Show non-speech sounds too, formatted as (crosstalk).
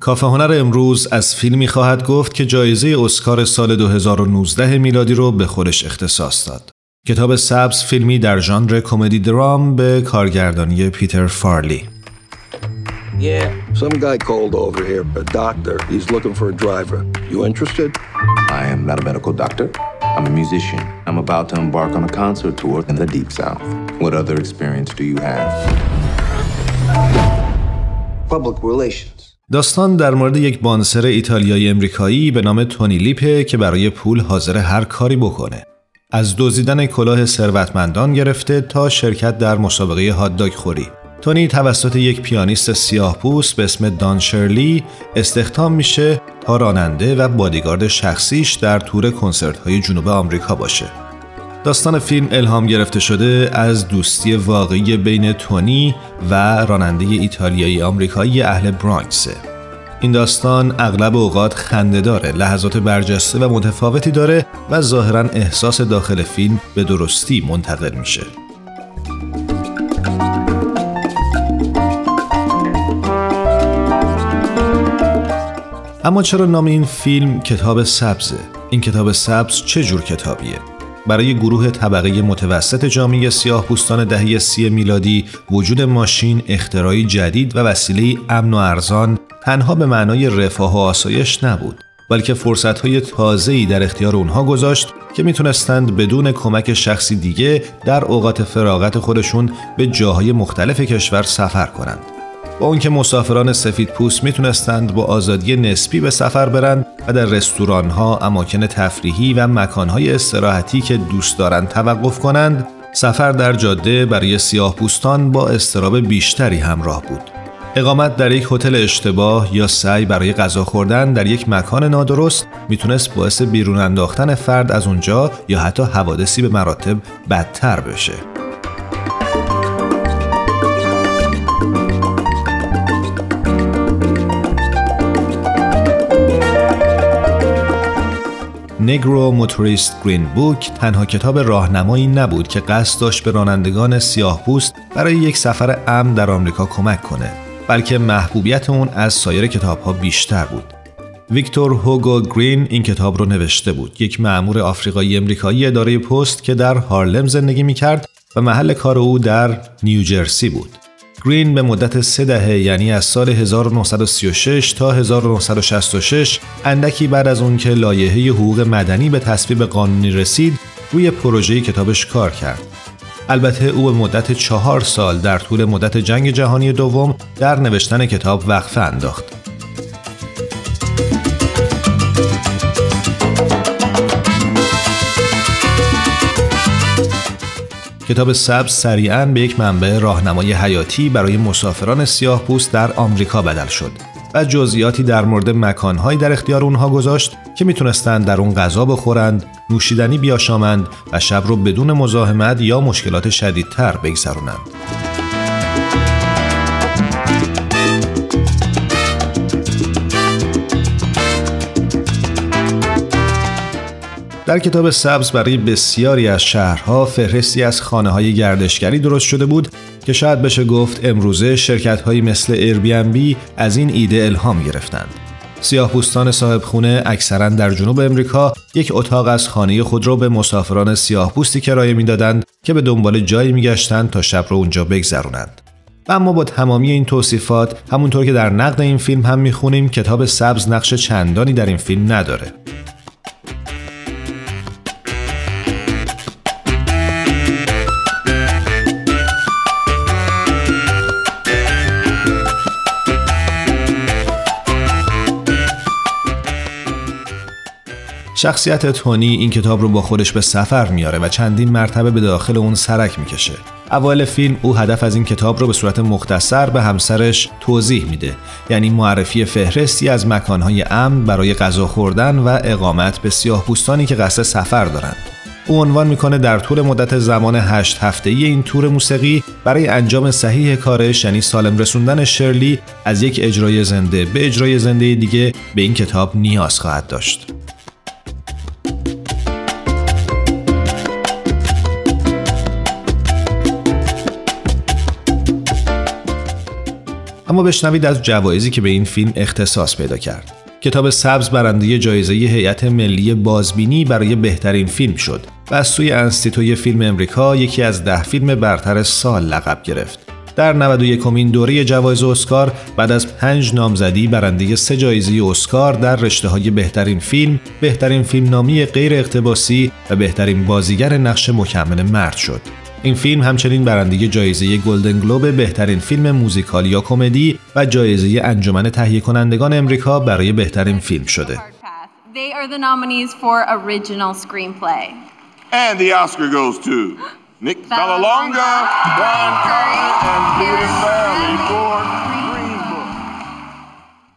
کافه هنر امروز از فیلمی خواهد گفت که جایزه اسکار سال 2019 میلادی رو به خودش اختصاص داد. کتاب سبز فیلمی در ژانر کمدی درام به کارگردانی پیتر فارلی. Yeah. Some guy called over here, a doctor. He's looking for a driver. You interested? I am not a medical doctor. I'm a musician. I'm about to embark on a concert tour in the Deep South. What other experience do you have? Public relations. داستان در مورد یک بانسر ایتالیایی امریکایی به نام تونی لیپه که برای پول حاضر هر کاری بکنه. از دزدیدن کلاه ثروتمندان گرفته تا شرکت در مسابقه هاتداگ خوری. تونی توسط یک پیانیست سیاه پوست به اسم دان شرلی استخدام میشه تا راننده و بادیگارد شخصیش در تور کنسرت های جنوب آمریکا باشه. داستان فیلم الهام گرفته شده از دوستی واقعی بین تونی و راننده ایتالیایی آمریکایی اهل برانکسه. این داستان اغلب اوقات خنده داره، لحظات برجسته و متفاوتی داره و ظاهرا احساس داخل فیلم به درستی منتقل میشه. اما چرا نام این فیلم کتاب سبزه؟ این کتاب سبز چه جور کتابیه؟ برای گروه طبقه متوسط جامعه سیاه پوستان دهه سی میلادی وجود ماشین اختراعی جدید و وسیله امن و ارزان تنها به معنای رفاه و آسایش نبود بلکه فرصتهای تازه‌ای در اختیار اونها گذاشت که می‌تونستند بدون کمک شخصی دیگه در اوقات فراغت خودشون به جاهای مختلف کشور سفر کنند. با اون که مسافران سفید پوست می‌تونستند با آزادی نسبی به سفر برند و در رستوران ها، اماکن تفریحی و مکان های استراحتی که دوست دارند توقف کنند، سفر در جاده برای سیاه پوستان با استراب بیشتری همراه بود. اقامت در یک هتل اشتباه یا سعی برای غذا خوردن در یک مکان نادرست می‌تونست باعث بیرون انداختن فرد از اونجا یا حتی حوادثی به مراتب بدتر بشه. نگرو موتوریست گرین بوک تنها کتاب راهنمایی نبود که قصد داشت به رانندگان سیاه پوست برای یک سفر امن در آمریکا کمک کنه بلکه محبوبیت اون از سایر کتاب ها بیشتر بود. ویکتور هوگو گرین این کتاب رو نوشته بود یک معمور آفریقایی امریکایی اداره پست که در هارلم زندگی می کرد و محل کار او در نیوجرسی بود. گرین به مدت سه دهه یعنی از سال 1936 تا 1966 اندکی بعد از اون که لایحه حقوق مدنی به تصویب قانونی رسید روی پروژه کتابش کار کرد. البته او به مدت چهار سال در طول مدت جنگ جهانی دوم در نوشتن کتاب وقفه انداخت. کتاب سبز سریعا به یک منبع راهنمای حیاتی برای مسافران سیاه پوست در آمریکا بدل شد و جزئیاتی در مورد مکانهایی در اختیار اونها گذاشت که می‌تونستند در اون غذا بخورند، نوشیدنی بیاشامند و شب رو بدون مزاحمت یا مشکلات شدیدتر بگذرونند. در کتاب سبز برای بسیاری از شهرها فهرستی از خانه های گردشگری درست شده بود که شاید بشه گفت امروزه شرکت هایی مثل ایربی از این ایده الهام گرفتند. سیاه پوستان صاحب خونه اکثرا در جنوب امریکا یک اتاق از خانه خود را به مسافران سیاه پوستی کرایه می‌دادند که به دنبال جایی میگشتند تا شب را اونجا بگذرونند. اما با تمامی این توصیفات همونطور که در نقد این فیلم هم می‌خونیم کتاب سبز نقش چندانی در این فیلم نداره شخصیت تونی این کتاب رو با خودش به سفر میاره و چندین مرتبه به داخل اون سرک می‌کشه. اول فیلم او هدف از این کتاب رو به صورت مختصر به همسرش توضیح میده یعنی معرفی فهرستی از مکانهای امن برای غذا خوردن و اقامت به سیاه پوستانی که قصد سفر دارند. او عنوان می‌کنه در طول مدت زمان هشت هفته ای این تور موسیقی برای انجام صحیح کارش یعنی سالم رسوندن شرلی از یک اجرای زنده به اجرای زنده دیگه به این کتاب نیاز خواهد داشت. اما بشنوید از جوایزی که به این فیلم اختصاص پیدا کرد. کتاب سبز برنده جایزه هیئت ملی بازبینی برای بهترین فیلم شد و از سوی انستیتوی فیلم امریکا یکی از ده فیلم برتر سال لقب گرفت. در 91 کمین دوره جوایز اسکار بعد از پنج نامزدی برنده سه جایزه اسکار در رشته های بهترین فیلم، بهترین فیلم نامی غیر اقتباسی و بهترین بازیگر نقش مکمل مرد شد. این فیلم همچنین برنده جایزه گلدن گلوب بهترین فیلم موزیکال یا کمدی و جایزه انجمن تهیه کنندگان امریکا برای بهترین فیلم شده. They are the nominees for original screenplay. And the Oscar goes to Nick (gasps) Vallelonga, Brian Curry, and Peter